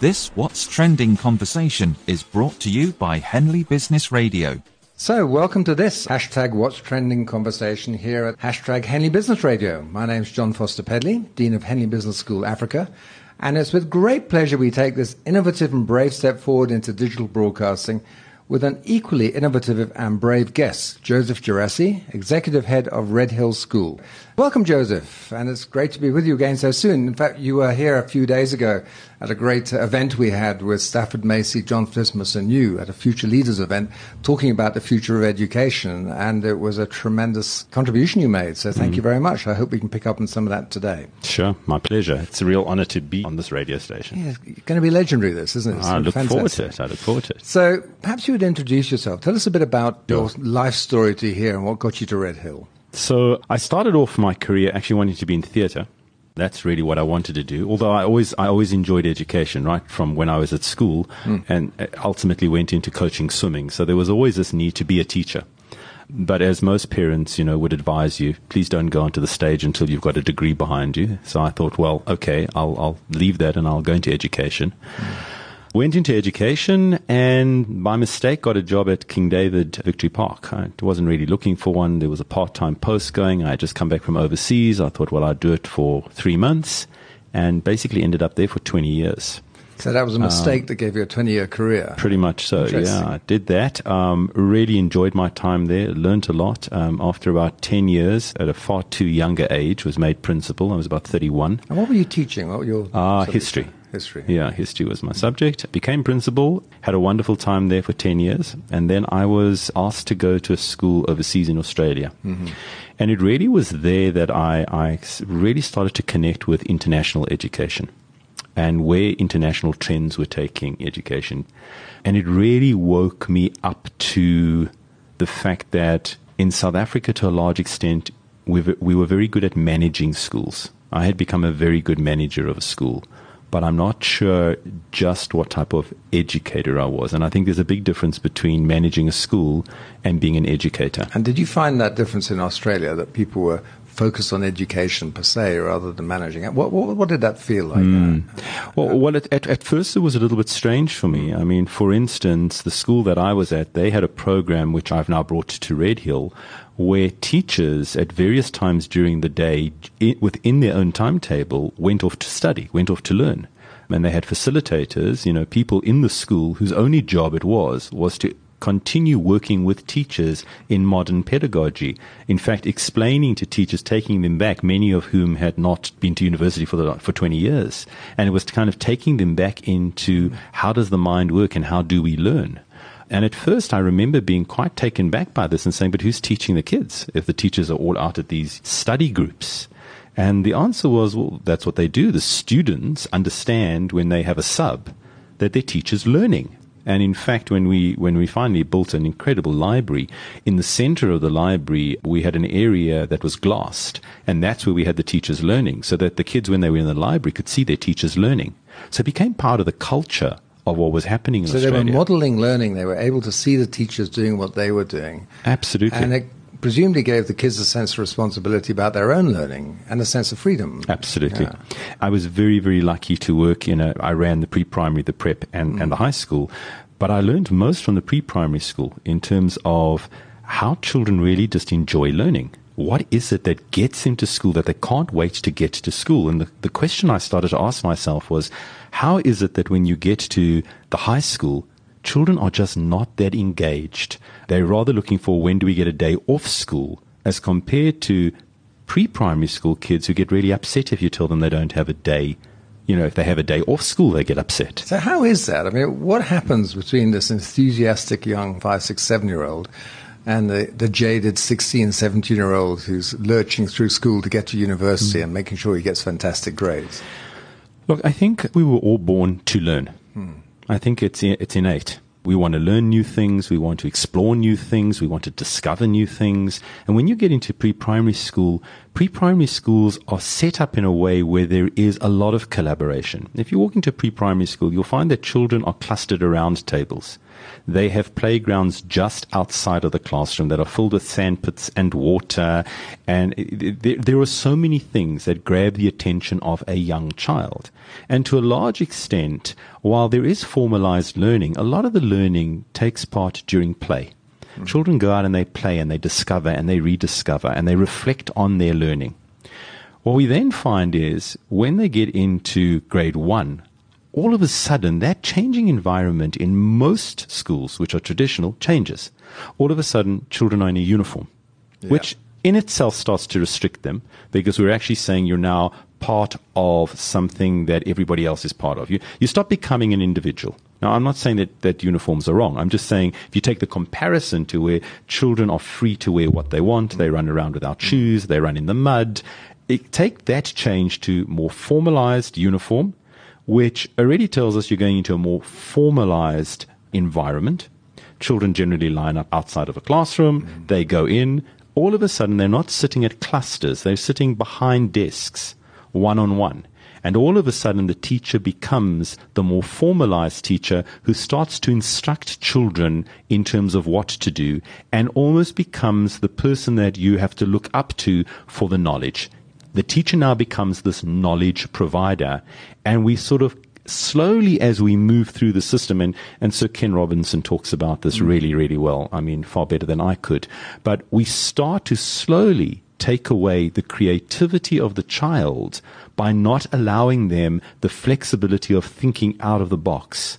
This What's Trending conversation is brought to you by Henley Business Radio. So, welcome to this hashtag What's Trending conversation here at hashtag Henley Business Radio. My name's Jon Foster-Pedley, Dean of Henley Business School Africa, and it's with great pleasure we take this innovative and brave step forward into digital broadcasting with an equally innovative and brave guest, Joseph Gerassi, Executive Head of Redhill School. Welcome, Joseph, and it's great to be with you again so soon. In fact, you were here a few days ago at a great event we had with Stafford Masie, John Fismus, and you at a Future Leaders event talking about the future of education, and it was a tremendous contribution you made. So thank mm. you very much. I hope we can pick up on some of that today. Sure, my pleasure. It's a real honor to be on this radio station. Yeah, it's going to be legendary, this, isn't it? It's I look fantastic. forward to it. I look forward to it. So perhaps you would introduce yourself. Tell us a bit about your life story to here and what got you to Redhill. So I started off my career actually wanting to be in theatre. That's really what I wanted to do. Although I always, I always enjoyed education, right from when I was at school, mm. and ultimately went into coaching swimming. So there was always this need to be a teacher. But as most parents, you know, would advise you, please don't go onto the stage until you've got a degree behind you. So I thought, well, okay, I'll, I'll leave that and I'll go into education. Mm. Went into education and by mistake got a job at King David Victory Park. I wasn't really looking for one. There was a part-time post going. I had just come back from overseas. I thought, well, I'd do it for three months and basically ended up there for 20 years. So that was a mistake um, that gave you a 20 year career. Pretty much so, yeah. I did that. Um, really enjoyed my time there, learned a lot. Um, after about 10 years, at a far too younger age, was made principal. I was about 31. And what were you teaching? What were your uh, history history. Yeah, history was my subject. Became principal, had a wonderful time there for 10 years, and then I was asked to go to a school overseas in Australia. Mm-hmm. And it really was there that I, I really started to connect with international education and where international trends were taking education. And it really woke me up to the fact that in South Africa, to a large extent, we we were very good at managing schools. I had become a very good manager of a school but I'm not sure just what type of educator I was. And I think there's a big difference between managing a school and being an educator. And did you find that difference in Australia that people were focused on education per se rather than managing it? What, what, what did that feel like? Mm. Well, well at, at, at first it was a little bit strange for me. I mean, for instance, the school that I was at, they had a program which I've now brought to Redhill where teachers at various times during the day within their own timetable went off to study, went off to learn. And they had facilitators, you know, people in the school whose only job it was, was to continue working with teachers in modern pedagogy. In fact, explaining to teachers, taking them back, many of whom had not been to university for the, for 20 years. And it was kind of taking them back into how does the mind work and how do we learn? And at first, I remember being quite taken back by this and saying, but who's teaching the kids if the teachers are all out at these study groups? And the answer was, well, that's what they do. The students understand when they have a sub that their teacher's learning. And in fact, when we, when we finally built an incredible library, in the center of the library, we had an area that was glassed. And that's where we had the teachers learning so that the kids, when they were in the library, could see their teachers learning. So it became part of the culture of what was happening in so Australia. So they were modeling learning. They were able to see the teachers doing what they were doing. Absolutely. And it presumably gave the kids a sense of responsibility about their own learning and a sense of freedom. Absolutely. Yeah. I was very, very lucky to work in a, I ran the pre-primary, the prep and, mm. and the high school, but I learned most from the pre-primary school in terms of how children really just enjoy learning what is it that gets them to school that they can't wait to get to school? And the, the question I started to ask myself was, how is it that when you get to the high school, children are just not that engaged? They're rather looking for when do we get a day off school as compared to pre-primary school kids who get really upset if you tell them they don't have a day you know, if they have a day off school, they get upset. So how is that? I mean, what happens between this enthusiastic young five, six, seven year old and the, the jaded 16, 17 year old who's lurching through school to get to university mm. and making sure he gets fantastic grades? Look, I think we were all born to learn. Hmm. I think it's it's innate. We want to learn new things. We want to explore new things. We want to discover new things. And when you get into pre-primary school, pre-primary schools are set up in a way where there is a lot of collaboration. If you walk into pre-primary school, you'll find that children are clustered around tables. They have playgrounds just outside of the classroom that are filled with sandpits and water. And there, there are so many things that grab the attention of a young child. And to a large extent, while there is formalized learning, a lot of the learning takes part during play. Mm-hmm. Children go out and they play and they discover and they rediscover and they reflect on their learning. What we then find is when they get into grade one, all of a sudden that changing environment in most schools, which are traditional, changes. All of a sudden, children are in a uniform, yeah. which in itself starts to restrict them because we're actually saying you're now part of something that everybody else is part of. You, you stop becoming an individual. Now, I'm not saying that, that uniforms are wrong. I'm just saying if you take the comparison to where children are free to wear what they want, they run around without shoes, they run in the mud, it, take that change to more formalized uniform, which already tells us you're going into a more formalized environment. Children generally line up outside of a classroom, mm. they go in. All of a sudden, they're not sitting at clusters, they're sitting behind desks, one on one. And all of a sudden, the teacher becomes the more formalized teacher who starts to instruct children in terms of what to do and almost becomes the person that you have to look up to for the knowledge the teacher now becomes this knowledge provider, and we sort of slowly as we move through the system, and, and Sir Ken Robinson talks about this mm. really, really well. I mean, far better than I could. But we start to slowly take away the creativity of the child by not allowing them the flexibility of thinking out of the box.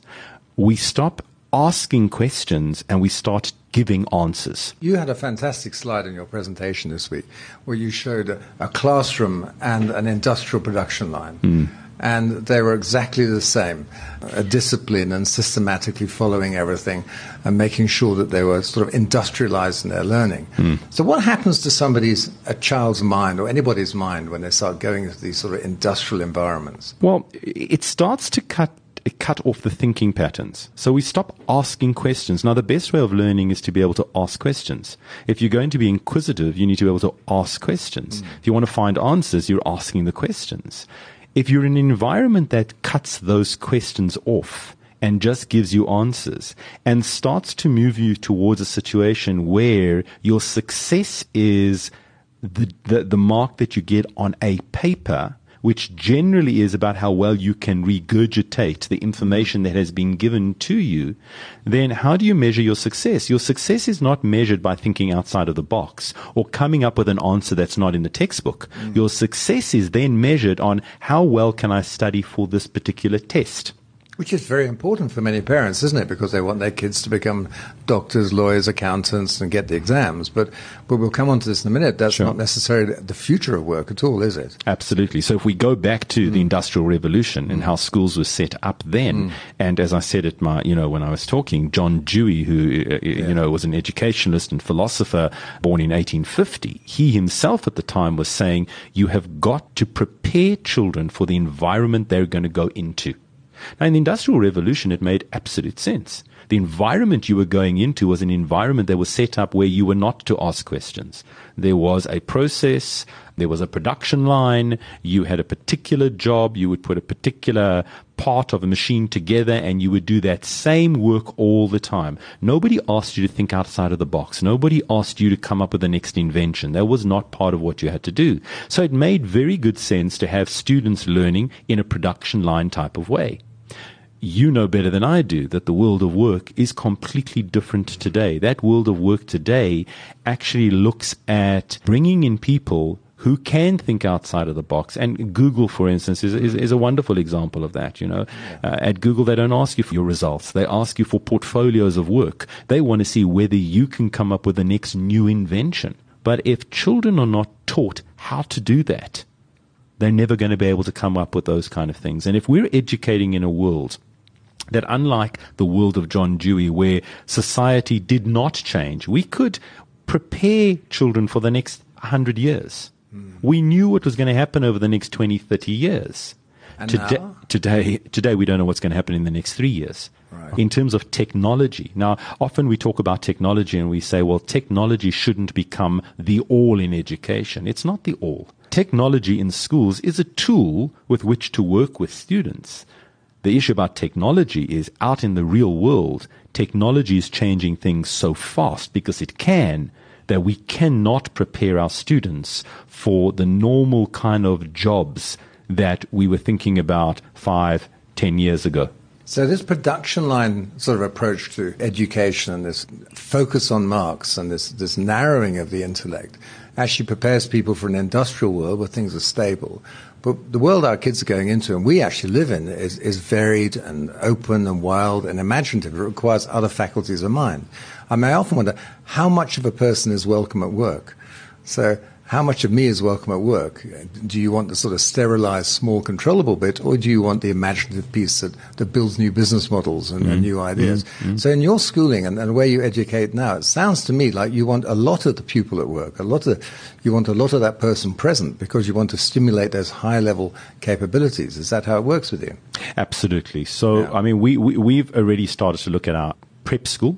We stop asking questions and we start giving answers. You had a fantastic slide in your presentation this week where you showed a, a classroom and an industrial production line. Mm. And they were exactly the same a discipline and systematically following everything and making sure that they were sort of industrialized in their learning. Mm. So, what happens to somebody's, a child's mind or anybody's mind when they start going into these sort of industrial environments? Well, it starts to cut cut off the thinking patterns. So we stop asking questions. Now, the best way of learning is to be able to ask questions. If you're going to be inquisitive, you need to be able to ask questions. Mm. If you want to find answers, you're asking the questions. If you're in an environment that cuts those questions off, and just gives you answers and starts to move you towards a situation where your success is the, the, the mark that you get on a paper which generally is about how well you can regurgitate the information that has been given to you, then how do you measure your success? Your success is not measured by thinking outside of the box or coming up with an answer that's not in the textbook. Mm. Your success is then measured on how well can I study for this particular test. Which is very important for many parents, isn't it? Because they want their kids to become doctors, lawyers, accountants, and get the exams. But, but we'll come on to this in a minute. That's sure. not necessarily the future of work at all, is it? Absolutely. So if we go back to mm. the Industrial Revolution mm. and how schools were set up then, mm. and as I said at my, you know, when I was talking, John Dewey, who, uh, yeah. you know, was an educationalist and philosopher born in 1850, he himself at the time was saying, you have got to prepare children for the environment they're going to go into. Now, in the Industrial Revolution, it made absolute sense. The environment you were going into was an environment that was set up where you were not to ask questions. There was a process, there was a production line, you had a particular job, you would put a particular part of a machine together and you would do that same work all the time. Nobody asked you to think outside of the box. Nobody asked you to come up with the next invention. That was not part of what you had to do. So it made very good sense to have students learning in a production line type of way you know better than I do that the world of work is completely different today. That world of work today actually looks at bringing in people who can think outside of the box. And Google, for instance, is, is, is a wonderful example of that. You know, uh, at Google, they don't ask you for your results. They ask you for portfolios of work. They want to see whether you can come up with the next new invention. But if children are not taught how to do that, they're never going to be able to come up with those kind of things. And if we're educating in a world that unlike the world of John Dewey, where society did not change, we could prepare children for the next 100 years. Mm. We knew what was going to happen over the next 20, 30 years. And today, today, today we don't know what's going to happen in the next three years. Right. In terms of technology, now often we talk about technology and we say, well, technology shouldn't become the all in education. It's not the all. Technology in schools is a tool with which to work with students. The issue about technology is out in the real world, technology is changing things so fast because it can that we cannot prepare our students for the normal kind of jobs that we were thinking about five, ten years ago. So this production line sort of approach to education and this focus on marks and this, this narrowing of the intellect actually prepares people for an industrial world where things are stable. But the world our kids are going into and we actually live in is, is varied and open and wild and imaginative. It requires other faculties of mind. I mean, I often wonder how much of a person is welcome at work. So how much of me is welcome at work? Do you want the sort of sterilized, small, controllable bit, or do you want the imaginative piece that, that builds new business models and, and mm-hmm. new ideas? Mm-hmm. Mm-hmm. So, in your schooling and, and the way you educate now, it sounds to me like you want a lot of the pupil at work, a lot of, you want a lot of that person present because you want to stimulate those high level capabilities. Is that how it works with you? Absolutely. So, Yeah. I mean, we, we, we've already started to look at our prep school.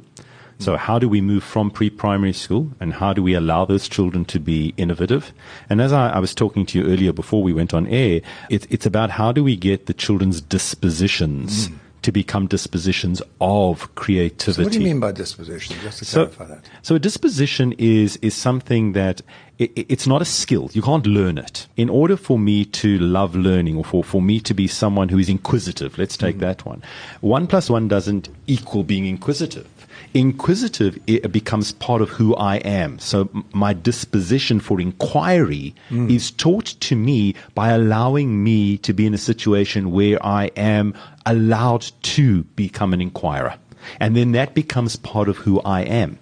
So, how do we move from pre primary school and how do we allow those children to be innovative? And as I, I was talking to you earlier before we went on air, it, it's about how do we get the children's dispositions hmm. to become dispositions of creativity. So, what do you mean by disposition? Just to So, clarify that. so a disposition is is something that i i- it's not a skill. You can't learn it. In order for me to love learning, or for, for me to be someone who is inquisitive, let's take hmm. that one. One plus one doesn't equal being inquisitive. Inquisitive it becomes part of who I am. So my disposition for inquiry hmm. is taught to me by allowing me to be in a situation where I am allowed to become an inquirer. And then that becomes part of who I am.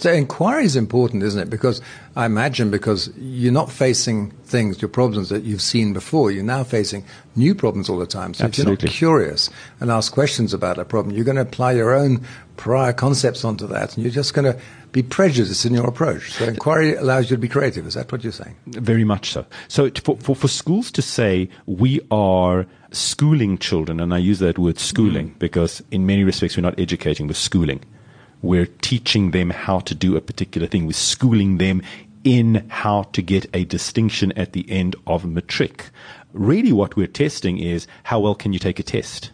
So inquiry is important, isn't it? Because I imagine because you're not facing things, your problems that you've seen before. You're now facing new problems all the time. So if you're not curious and ask questions about a problem, you're going to apply your own prior concepts onto that, and you're just going to be prejudiced in your approach. So inquiry allows you to be creative. Is that what you're saying? Very much so. So for, for, for schools to say we are schooling children, and I use that word schooling mm. because in many respects we're not educating, we're schooling. We're teaching them how to do a particular thing. We're schooling them in how to get a distinction at the end of matric. Really what we're testing is how well can you take a test?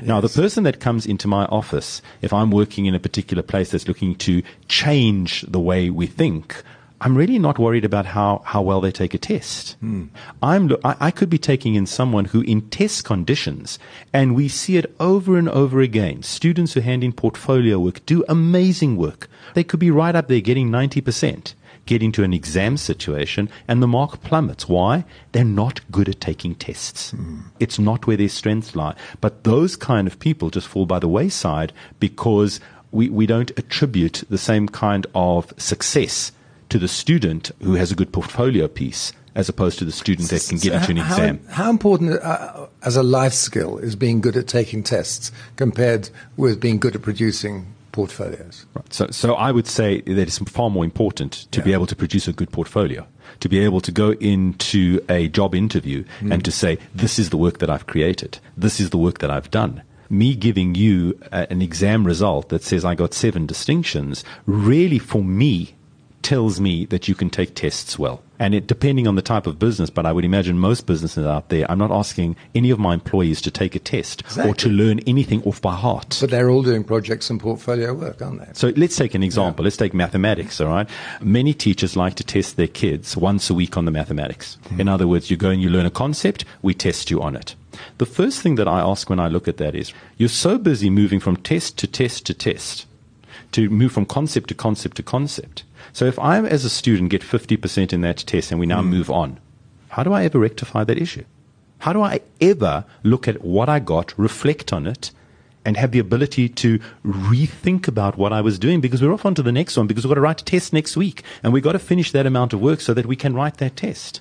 Now, the person that comes into my office, if I'm working in a particular place that's looking to change the way we think, I'm really not worried about how, how well they take a test. Hmm. I'm, I, I could be taking in someone who, in test conditions, and we see it over and over again, students who hand in portfolio work do amazing work. They could be right up there getting 90% get into an exam situation and the mark plummets. Why? They're not good at taking tests. Hmm. It's not where their strengths lie. But those kind of people just fall by the wayside because we, we don't attribute the same kind of success to the student who has a good portfolio piece as opposed to the student that can get So into an exam. How, how important uh, as a life skill is being good at taking tests compared with being good at producing portfolios? Right. So, so I would say that it's far more important to be able to produce a good portfolio, to be able to go into a job interview and to say, this is the work that I've created. This is the work that I've done. Me giving you a, an exam result that says I got seven distinctions really for me tells me that you can take tests well. And it, depending on the type of business, but I would imagine most businesses out there, I'm not asking any of my employees to take a test or to learn anything off by heart. But they're all doing projects and portfolio work, aren't they? So let's take an example. Let's take mathematics, all right? Many teachers like to test their kids once a week on the mathematics. Hmm. In other words, you go and you learn a concept, we test you on it. The first thing that I ask when I look at that is, you're so busy moving from test to test to test, to move from concept to concept to concept. So if I, as a student, get 50% in that test and we now hmm. move on, how do I ever rectify that issue? How do I ever look at what I got, reflect on it, and have the ability to rethink about what I was doing because we're off onto the next one because we've got to write a test next week and we've got to finish that amount of work so that we can write that test.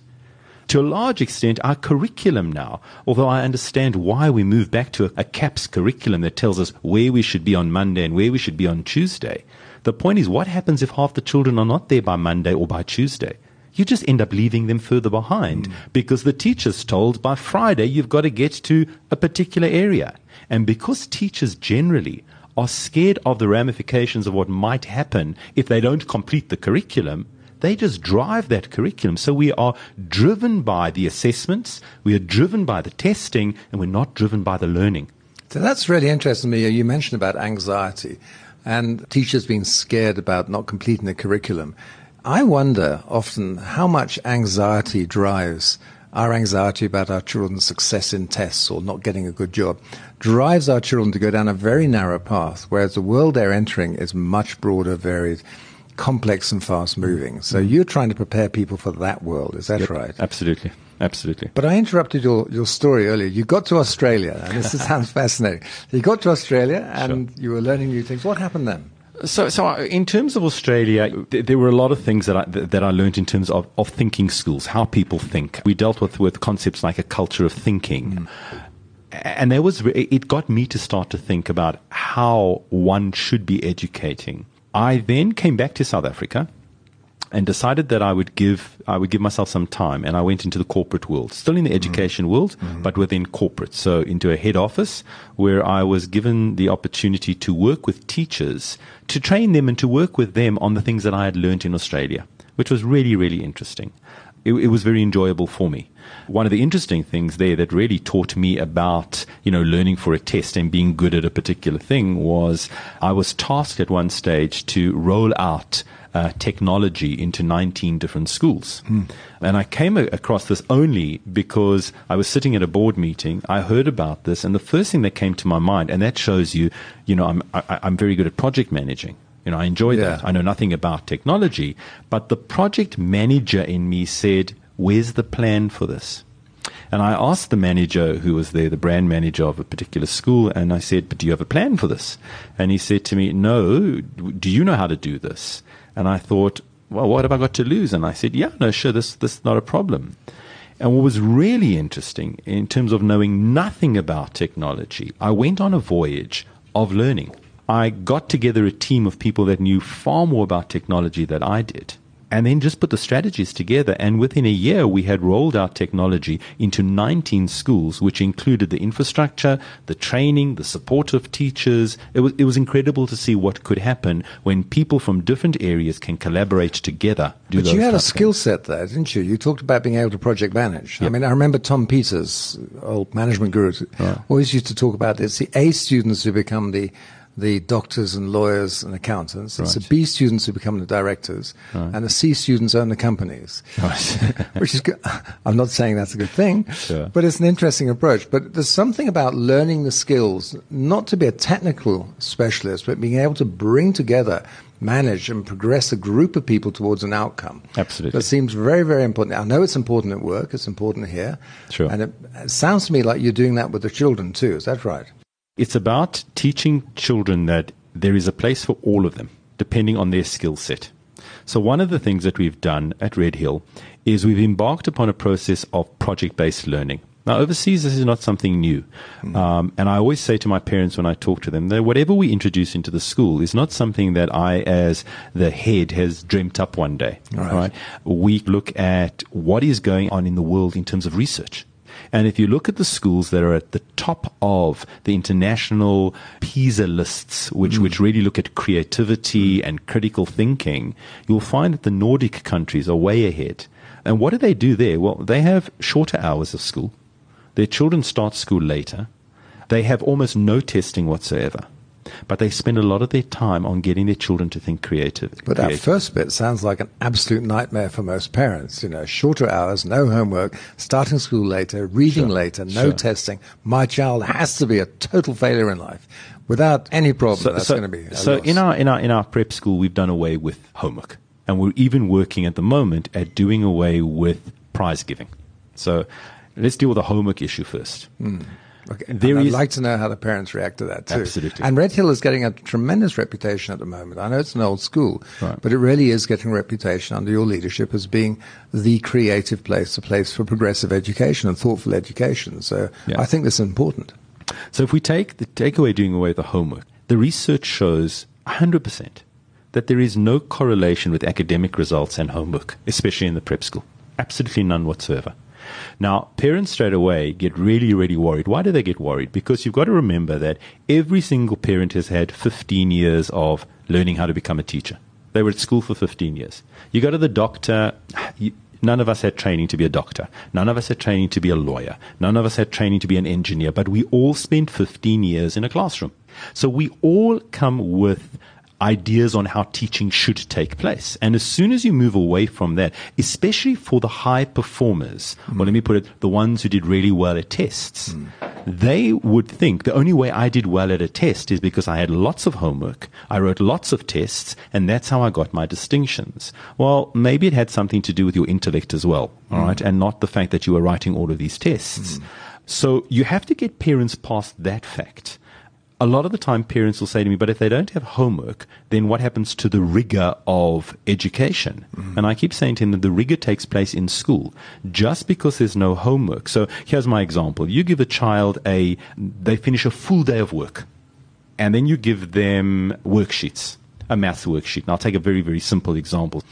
To a large extent, our curriculum now, although I understand why we move back to a, a CAPS curriculum that tells us where we should be on Monday and where we should be on Tuesday, the point is what happens if half the children are not there by Monday or by Tuesday? you just end up leaving them further behind mm. because the teacher's told by Friday you've got to get to a particular area. And because teachers generally are scared of the ramifications of what might happen if they don't complete the curriculum, they just drive that curriculum. So we are driven by the assessments, we are driven by the testing, and we're not driven by the learning. So that's really interesting to me. You mentioned about anxiety and teachers being scared about not completing the curriculum. I wonder often how much anxiety drives our anxiety about our children's success in tests or not getting a good job drives our children to go down a very narrow path, whereas the world they're entering is much broader, varied, complex, and fast moving. So mm. you're trying to prepare people for that world. Is that yep, right? Absolutely. Absolutely. But I interrupted your, your story earlier. You got to Australia, and this sounds fascinating. You got to Australia, and sure. you were learning new things. What happened then? So, so in terms of Australia, there were a lot of things that I, that I learned in terms of, of thinking schools, how people think. We dealt with, with concepts like a culture of thinking. Mm. And there was, it got me to start to think about how one should be educating. I then came back to South Africa and decided that I would give I would give myself some time, and I went into the corporate world, still in the mm-hmm. education mm-hmm. world, mm-hmm. but within corporate. So into a head office where I was given the opportunity to work with teachers, to train them, and to work with them on the things that I had learned in Australia, which was really really interesting. It, it was very enjoyable for me. One of the interesting things there that really taught me about, you know, learning for a test and being good at a particular thing was I was tasked at one stage to roll out uh, technology into 19 different schools. Mm. And I came a- across this only because I was sitting at a board meeting. I heard about this, and the first thing that came to my mind, and that shows you, you know, I'm, I, am i am very good at project managing. You know, I enjoy yeah. that. I know nothing about technology, but the project manager in me said, Where's the plan for this? And I asked the manager who was there, the brand manager of a particular school, and I said, But do you have a plan for this? And he said to me, No, do you know how to do this? And I thought, well, what have I got to lose? And I said, yeah, no, sure, this, this is not a problem. And what was really interesting in terms of knowing nothing about technology, I went on a voyage of learning. I got together a team of people that knew far more about technology than I did and then just put the strategies together. And within a year, we had rolled out technology into 19 schools, which included the infrastructure, the training, the support of teachers. It was, it was incredible to see what could happen when people from different areas can collaborate together. but you had a skill set there, didn't you? You talked about being able to project manage. Yep. I mean, I remember Tom Peters, old management guru, right. always used to talk about this. The A students who become the the doctors and lawyers and accountants. Right. It's the B students who become the directors, right. and the C students own the companies. Right. which is good. I'm not saying that's a good thing, sure. but it's an interesting approach. But there's something about learning the skills, not to be a technical specialist, but being able to bring together manage and progress a group of people towards an outcome. Absolutely. That seems very, very important. I know it's important at work, it's important here. Sure. And it, it sounds to me like you're doing that with the children too. Is that right? It's about teaching children that there is a place for all of them, depending on their skill set. So, one of the things that we've done at Redhill is we've embarked upon a process of project based learning. Now, overseas, this is not something new. Mm. Um, and I always say to my parents when I talk to them that whatever we introduce into the school is not something that I, as the head, has dreamt up one day. Right. right? We look at what is going on in the world in terms of research. And if you look at the schools that are at the top of the international PISA lists, which, mm. which really look at creativity and critical thinking, you'll find that the Nordic countries are way ahead. And what do they do there? Well, they have shorter hours of school. Their children start school later. They have almost no testing whatsoever but they spend a lot of their time on getting their children to think creative. But creative. that first bit sounds like an absolute nightmare for most parents. You know, shorter hours, no homework, starting school later, reading sure. later, no sure. testing. My child has to be a total failure in life. Without any problem, so, that's so, going to be so. Loss. In our in our in our prep school, we've done away with homework, and we're even working at the moment at doing away with prize giving. So let's deal with the homework issue first. Mm. Okay. There I'd like to know how the parents react to that too. Absolutely. And Redhill is getting a tremendous reputation at the moment. I know it's an old school, right. but it really is getting a reputation under your leadership as being the creative place, a place for progressive education and thoughtful education. So yeah. I think this is important. So if we take the takeaway doing away the homework, the research shows 100% that there is no correlation with academic results and homework, especially in the prep school. Absolutely none whatsoever. Now, parents straight away get really, really worried. Why do they get worried? Because you've got to remember that every single parent has had 15 years of learning how to become a teacher. They were at school for 15 years. You go to the doctor, you, None of us had training to be a doctor. None of us had training to be a lawyer. None of us had training to be an engineer, but we all spent 15 years in a classroom. So we all come with ideas on how teaching should take place. And as soon as you move away from that, especially for the high performers, mm. well, let me put it, the ones who did really well at tests, mm. they would think the only way I did well at a test is because I had lots of homework, I wrote lots of tests, and that's how I got my distinctions. Well, maybe it had something to do with your intellect as well, all mm. right, and not the fact that you were writing all of these tests. So you have to get parents past that fact a lot of the time parents will say to me, but if they don't have homework, then what happens to the rigor of education? Mm. And I keep saying to them that the rigor takes place in school just because there's no homework. So here's my example. You give a child a, they finish a full day of work and then you give them worksheets, a math worksheet. And I'll take a very, very simple example.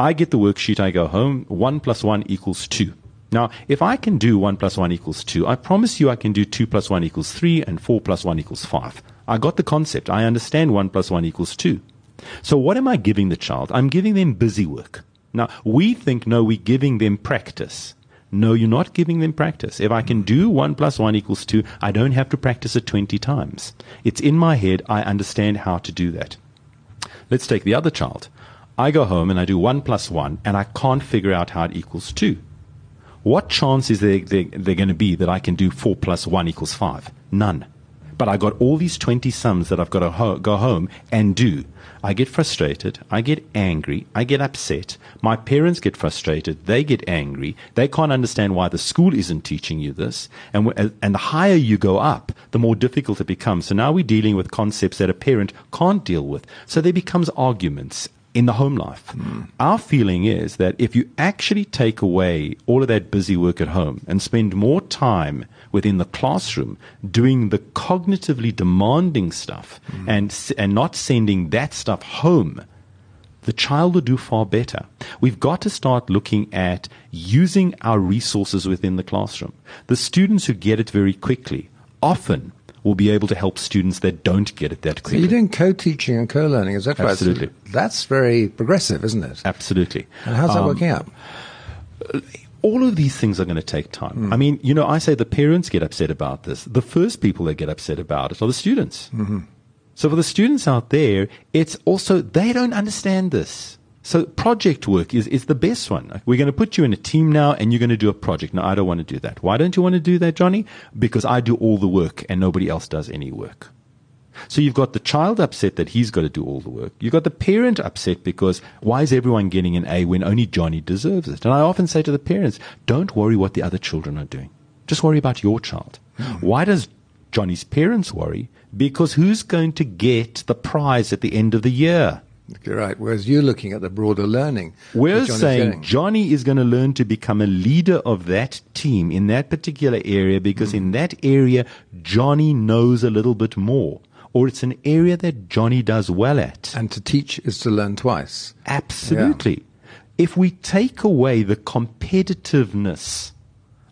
I get the worksheet, I go home, one plus one equals two. Now, if I can do 1 plus 1 equals 2, I promise you I can do 2 plus 1 equals 3 and 4 plus 1 equals 5. I got the concept. I understand 1 plus 1 equals 2. So what am I giving the child? I'm giving them busy work. Now, we think, no, we're giving them practice. No, you're not giving them practice. If I can do 1 plus 1 equals 2, I don't have to practice it 20 times. It's in my head. I understand how to do that. Let's take the other child. I go home and I do 1 plus 1 and I can't figure out how it equals 2 what chance is there, there, there going to be that I can do 4 plus 1 equals 5? None. But I got all these 20 sums that I've got to ho- go home and do. I get frustrated. I get angry. I get upset. My parents get frustrated. They get angry. They can't understand why the school isn't teaching you this. And, and the higher you go up, the more difficult it becomes. So now we're dealing with concepts that a parent can't deal with. So there becomes arguments in the home life. Mm. Our feeling is that if you actually take away all of that busy work at home and spend more time within the classroom doing the cognitively demanding stuff mm. and, and not sending that stuff home, the child will do far better. We've got to start looking at using our resources within the classroom. The students who get it very quickly often will be able to help students that don't get it that quickly. So you're doing co-teaching and co-learning, is that right? Absolutely. that's very progressive, isn't it? Absolutely. And how's that um, working out? all of these things are going to take time. Mm. I mean, you know, I say the parents get upset about this. The first people that get upset about it are the students. Mm-hmm. So for the students out there, it's also, they don't understand this. So project work is, is the best one. We're going to put you in a team now and you're going to do a project. No, I don't want to do that. Why don't you want to do that, Johnny? Because I do all the work and nobody else does any work. So you've got the child upset that he's got to do all the work. You've got the parent upset because why is everyone getting an A when only Johnny deserves it? And I often say to the parents, don't worry what the other children are doing. Just worry about your child. Mm. Why does Johnny's parents worry? Because who's going to get the prize at the end of the year? Right. Whereas you're looking at the broader learning. We're saying Johnny is going to learn to become a leader of that team in that particular area because mm. in that area, Johnny knows a little bit more. Or it's an area that Johnny does well at. And to teach is to learn twice. Absolutely. Yeah. If we take away the competitiveness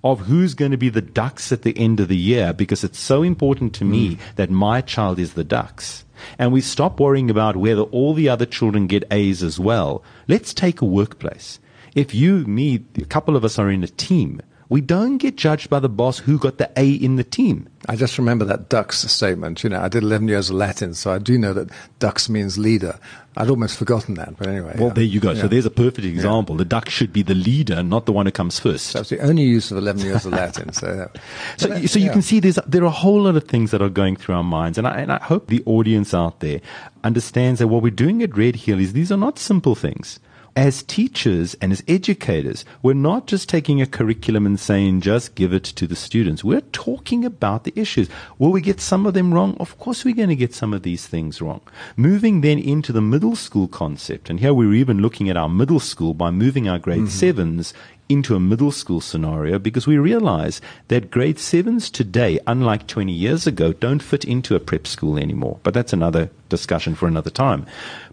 of who's going to be the dux at the end of the year, because it's so important to mm. me that my child is the dux and we stop worrying about whether all the other children get A's as well. Let's take a workplace. If you, me, a couple of us are in a team, we don't get judged by the boss who got the A in the team. I just remember that Dux statement. You know, I did 11 years of Latin, so I do know that Dux means leader. I'd almost forgotten that, but anyway. Well, yeah. there you go. Yeah. So there's a perfect example. Yeah. The duck should be the leader, not the one who comes first. That's the only use of 11 years of Latin. So, so, that, so you can see there's, there are a whole lot of things that are going through our minds. And I, and I hope the audience out there understands that what we're doing at Redhill is these are not simple things as teachers and as educators, we're not just taking a curriculum and saying, just give it to the students. We're talking about the issues. Will we get some of them wrong? Of course, we're going to get some of these things wrong. Moving then into the middle school concept, and here we're even looking at our middle school by moving our grade mm-hmm. sevens into a middle school scenario because we realize that grade sevens today, unlike 20 years ago, don't fit into a prep school anymore. But that's another discussion for another time.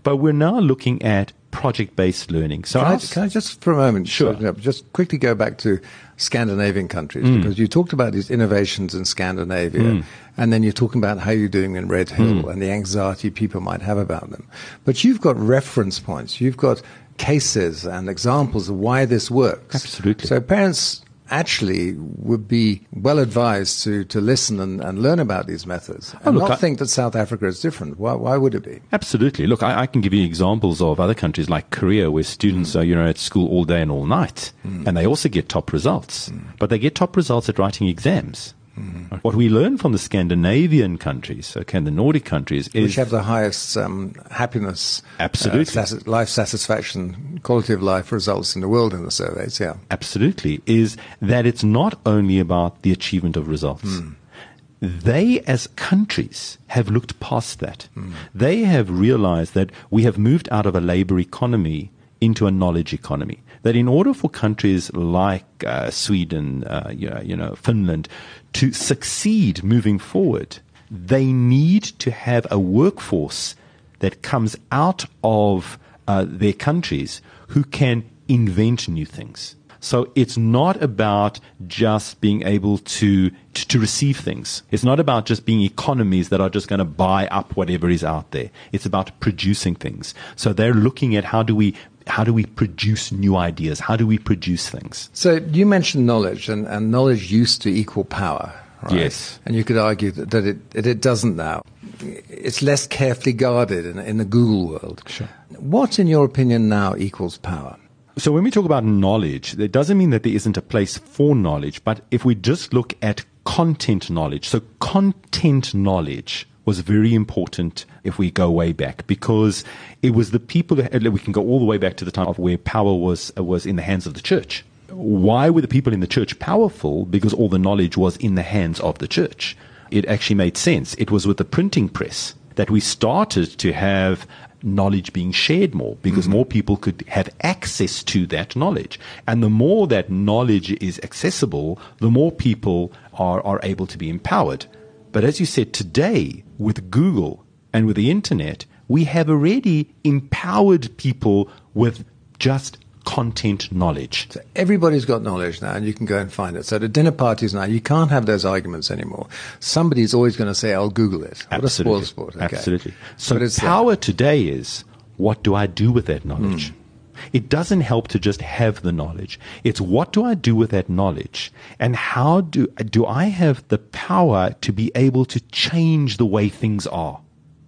But we're now looking at project based learning. So, can I, can I, just for a moment, sure, just quickly go back to Scandinavian countries mm. because you talked about these innovations in Scandinavia, mm. and then you're talking about how you're doing in Redhill mm. and the anxiety people might have about them. But you've got reference points, you've got cases and examples of why this works. Absolutely. So parents actually would be well advised to, to listen and, and learn about these methods and oh, look, not I, think that South Africa is different. Why, why would it be? Absolutely. Look, I, I, can give you examples of other countries like Korea where students mm. are, you know, at school all day and all night mm. and they also get top results, mm. but they get top results at writing exams. Mm-hmm. What we learn from the Scandinavian countries, okay, and the Nordic countries, is which have the highest um, happiness, uh, absolutely, uh, life satisfaction, quality of life results in the world in the surveys. Yeah, absolutely, is that it's not only about the achievement of results. Mm. They, as countries, have looked past that. Mm. They have realized that we have moved out of a labor economy into a knowledge economy. That in order for countries like uh, Sweden, uh, you know, Finland, to succeed moving forward, they need to have a workforce that comes out of uh, their countries who can invent new things. So it's not about just being able to, to, to receive things. It's not about just being economies that are just going to buy up whatever is out there. It's about producing things. So they're looking at how do we how do we produce new ideas? How do we produce things? So you mentioned knowledge, and, and knowledge used to equal power. Right? Yes. And you could argue that, that, it, it doesn't now. It's less carefully guarded in, in the Google world. Sure. What, in your opinion, now equals power? So when we talk about knowledge, that doesn't mean that there isn't a place for knowledge, but if we just look at content knowledge, so content knowledge was very important if we go way back because it was the people that we can go all the way back to the time of where power was was in the hands of the church. Why were the people in the church powerful? Because all the knowledge was in the hands of the church. It actually made sense. It was with the printing press that we started to have knowledge being shared more because mm-hmm. more people could have access to that knowledge. And the more that knowledge is accessible, the more people are, are able to be empowered. But as you said, today with Google and with the internet, we have already empowered people with just content knowledge. So everybody's got knowledge now, and you can go and find it. So the dinner parties now, you can't have those arguments anymore. Somebody's always going to say, "I'll Google it." What Absolutely. sport. Okay. Absolutely. So power today is what do I do with that knowledge? Mm. It doesn't help to just have the knowledge. It's what do I do with that knowledge? And how do, do I have the power to be able to change the way things are?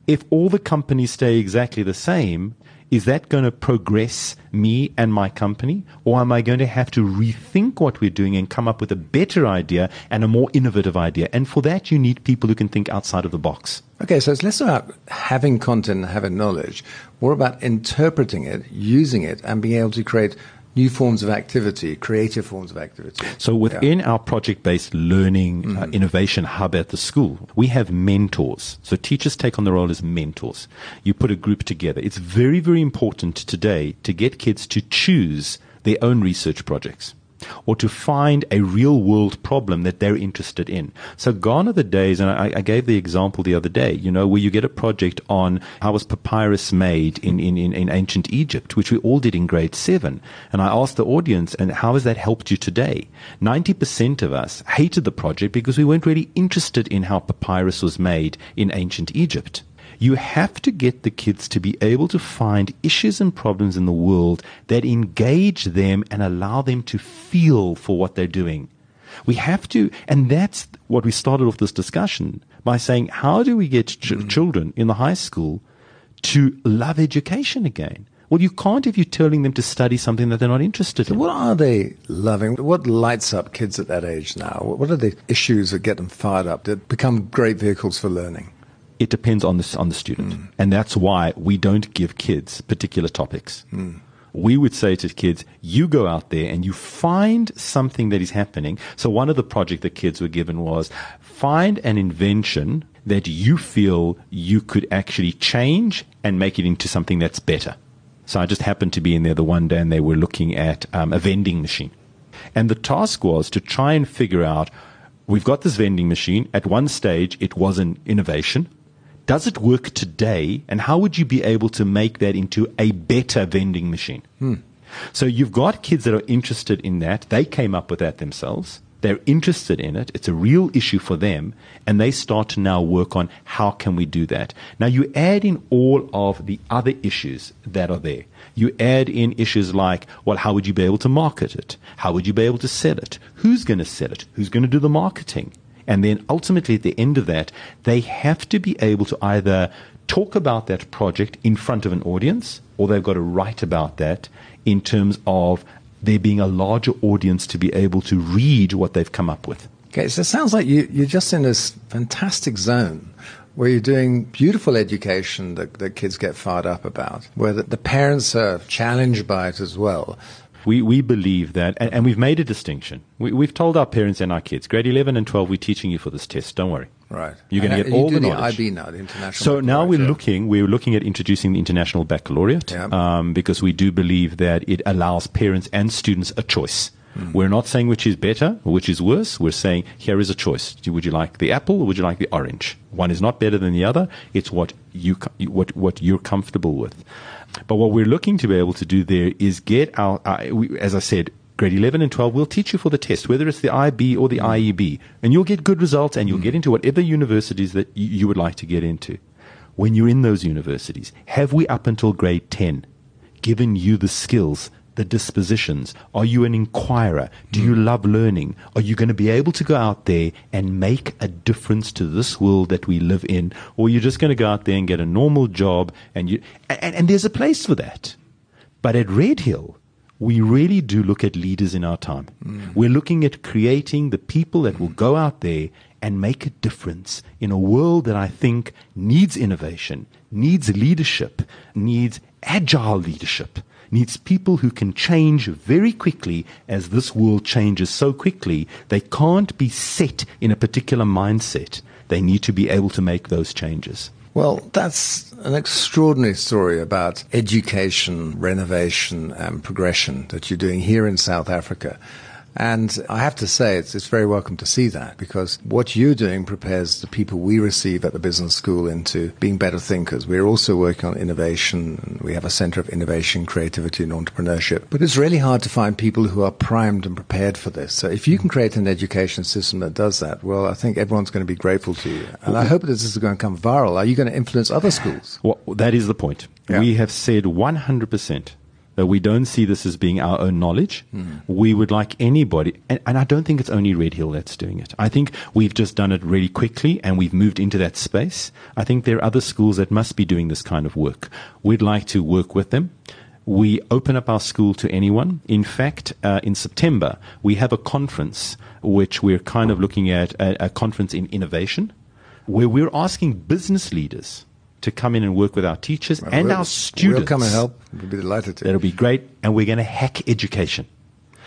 If all the companies stay exactly the same, is that going to progress me and my company? Or am I going to have to rethink what we're doing and come up with a better idea and a more innovative idea? And for that, you need people who can think outside of the box. Okay, so it's less about having content and having knowledge, more about interpreting it, using it, and being able to create new forms of activity, creative forms of activity. So within yeah. our project-based learning uh, mm-hmm. uh, innovation hub at the school, we have mentors. So teachers take on the role as mentors. You put a group together. It's very, very important today to get kids to choose their own research projects or to find a real world problem that they're interested in. So gone are the days, and I, I, gave the example the other day, you know, where you get a project on how was papyrus made in, in, in, ancient Egypt, which we all did in grade seven. And I asked the audience, and how has that helped you today? 90% of us hated the project because we weren't really interested in how papyrus was made in ancient Egypt. You have to get the kids to be able to find issues and problems in the world that engage them and allow them to feel for what they're doing. We have to, and that's what we started off this discussion by saying, how do we get ch- mm. children in the high school to love education again? Well, you can't if you're telling them to study something that they're not interested so in. What are they loving? What lights up kids at that age now? What are the issues that get them fired up that become great vehicles for learning? It depends on the, on the student. Mm. And that's why we don't give kids particular topics. Mm. We would say to kids, you go out there and you find something that is happening. So one of the project that kids were given was find an invention that you feel you could actually change and make it into something that's better. So I just happened to be in there the one day and they were looking at um, a vending machine. And the task was to try and figure out we've got this vending machine. At one stage, it was an innovation. Does it work today? And how would you be able to make that into a better vending machine? Hmm. So you've got kids that are interested in that. They came up with that themselves. They're interested in it. It's a real issue for them. And they start to now work on how can we do that. Now you add in all of the other issues that are there. You add in issues like, well, how would you be able to market it? How would you be able to sell it? Who's going to sell it? Who's going to do the marketing? And then ultimately at the end of that, they have to be able to either talk about that project in front of an audience or they've got to write about that in terms of there being a larger audience to be able to read what they've come up with. Okay, so it sounds like you, you're just in this fantastic zone where you're doing beautiful education that, that kids get fired up about, where the, the parents are challenged by it as well. We, we believe that, and, and we've made a distinction. We, we've told our parents and our kids, grade 11 and 12, we're teaching you for this test. Don't worry. Right. You're going to get all the the knowledge. IB now, the international. So now we're yeah. looking, we're looking at introducing the international baccalaureate Yeah. um, because we do believe that it allows parents and students a choice. Hmm. We're not saying which is better or which is worse. We're saying here is a choice. Would you like the apple or would you like the orange? One is not better than the other. It's what you what what you're comfortable with. But what we're looking to be able to do there is get our, uh, we, as I said, grade 11 and 12 we'll teach you for the test, whether it's the IB or the IEB, and you'll get good results and you'll get into whatever universities that you, you would like to get into. When you're in those universities, have we up until grade 10 given you the skills, the dispositions? Are you an inquirer? Do you love learning? Are you going to be able to go out there and make a difference to this world that we live in? Or you're just going to go out there and get a normal job and you, and, and there's a place for that. But at Redhill, we really do look at leaders in our time. Mm. We're looking at creating the people that will go out there and make a difference in a world that I think needs innovation, needs leadership, needs agile leadership, needs people who can change very quickly as this world changes so quickly. They can't be set in a particular mindset. They need to be able to make those changes. Well, that's an extraordinary story about education, renovation, and progression that you're doing here in South Africa. And I have to say, it's, it's very welcome to see that because what you're doing prepares the people we receive at the business school into being better thinkers. We're also working on innovation. And we have a center of innovation, creativity, and entrepreneurship. But it's really hard to find people who are primed and prepared for this. So if you can create an education system that does that, well, I think everyone's going to be grateful to you. And I hope that this is going to come viral. Are you going to influence other schools? Well, that is the point. Yeah. We have said 100% that we don't see this as being our own knowledge. We would like anybody, and, and I don't think it's only Redhill that's doing it. I think we've just done it really quickly and we've moved into that space. I think there are other schools that must be doing this kind of work. We'd like to work with them. We open up our school to anyone. In fact, uh, in September, we have a conference which we're kind of looking at a, a conference in innovation where we're asking business leaders to come in and work with our teachers and We'll- our students. We'll come and help. We'll be delighted to. That'll be great. And we're going to hack education.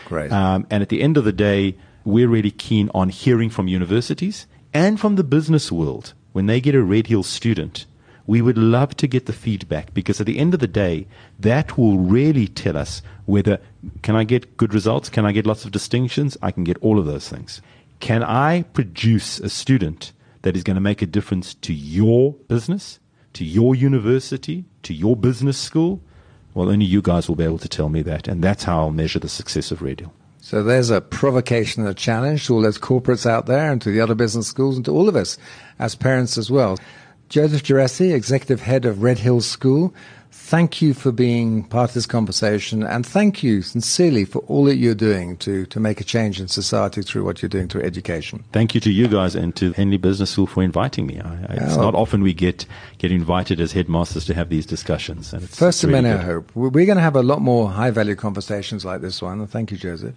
Great. Um, and at the end of the day, we're really keen on hearing from universities and from the business world. When they get a Redhill student, we would love to get the feedback because at the end of the day, that will really tell us whether can I get good results? Can I get lots of distinctions? I can get all of those things. Can I produce a student that is going to make a difference to your business, to your university, to your business school? Well, only you guys will be able to tell me that. And that's how I'll measure the success of Redhill. So there's a provocation and a challenge to all those corporates out there and to the other business schools and to all of us as parents as well. Joseph Gerassi, Executive Head of Redhill School, thank you for being part of this conversation and thank you sincerely for all that you're doing to, to make a change in society through what you're doing through education. Thank you to you guys and to Henley Business School for inviting me. I, I, it's Oh. not often we get, get invited as headmasters to have these discussions. And it's, First it's of really many, I hope. We're going to have a lot more high value conversations like this one. Thank you, Joseph.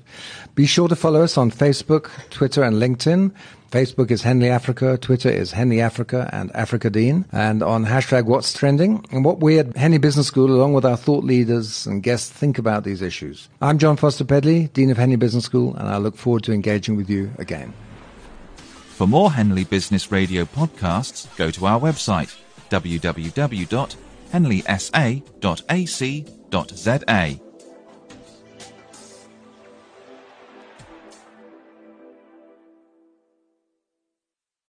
Be sure to follow us on Facebook, Twitter, and LinkedIn. Facebook is Henley Africa, Twitter is Henley Africa and Africa Dean, and on hashtag What's Trending, and what we at Henley Business School, along with our thought leaders and guests, think about these issues. I'm Jon Foster-Pedley, Dean of Henley Business School, and I look forward to engaging with you again. For more Henley Business Radio podcasts, go to our website www.henleysa.ac.za.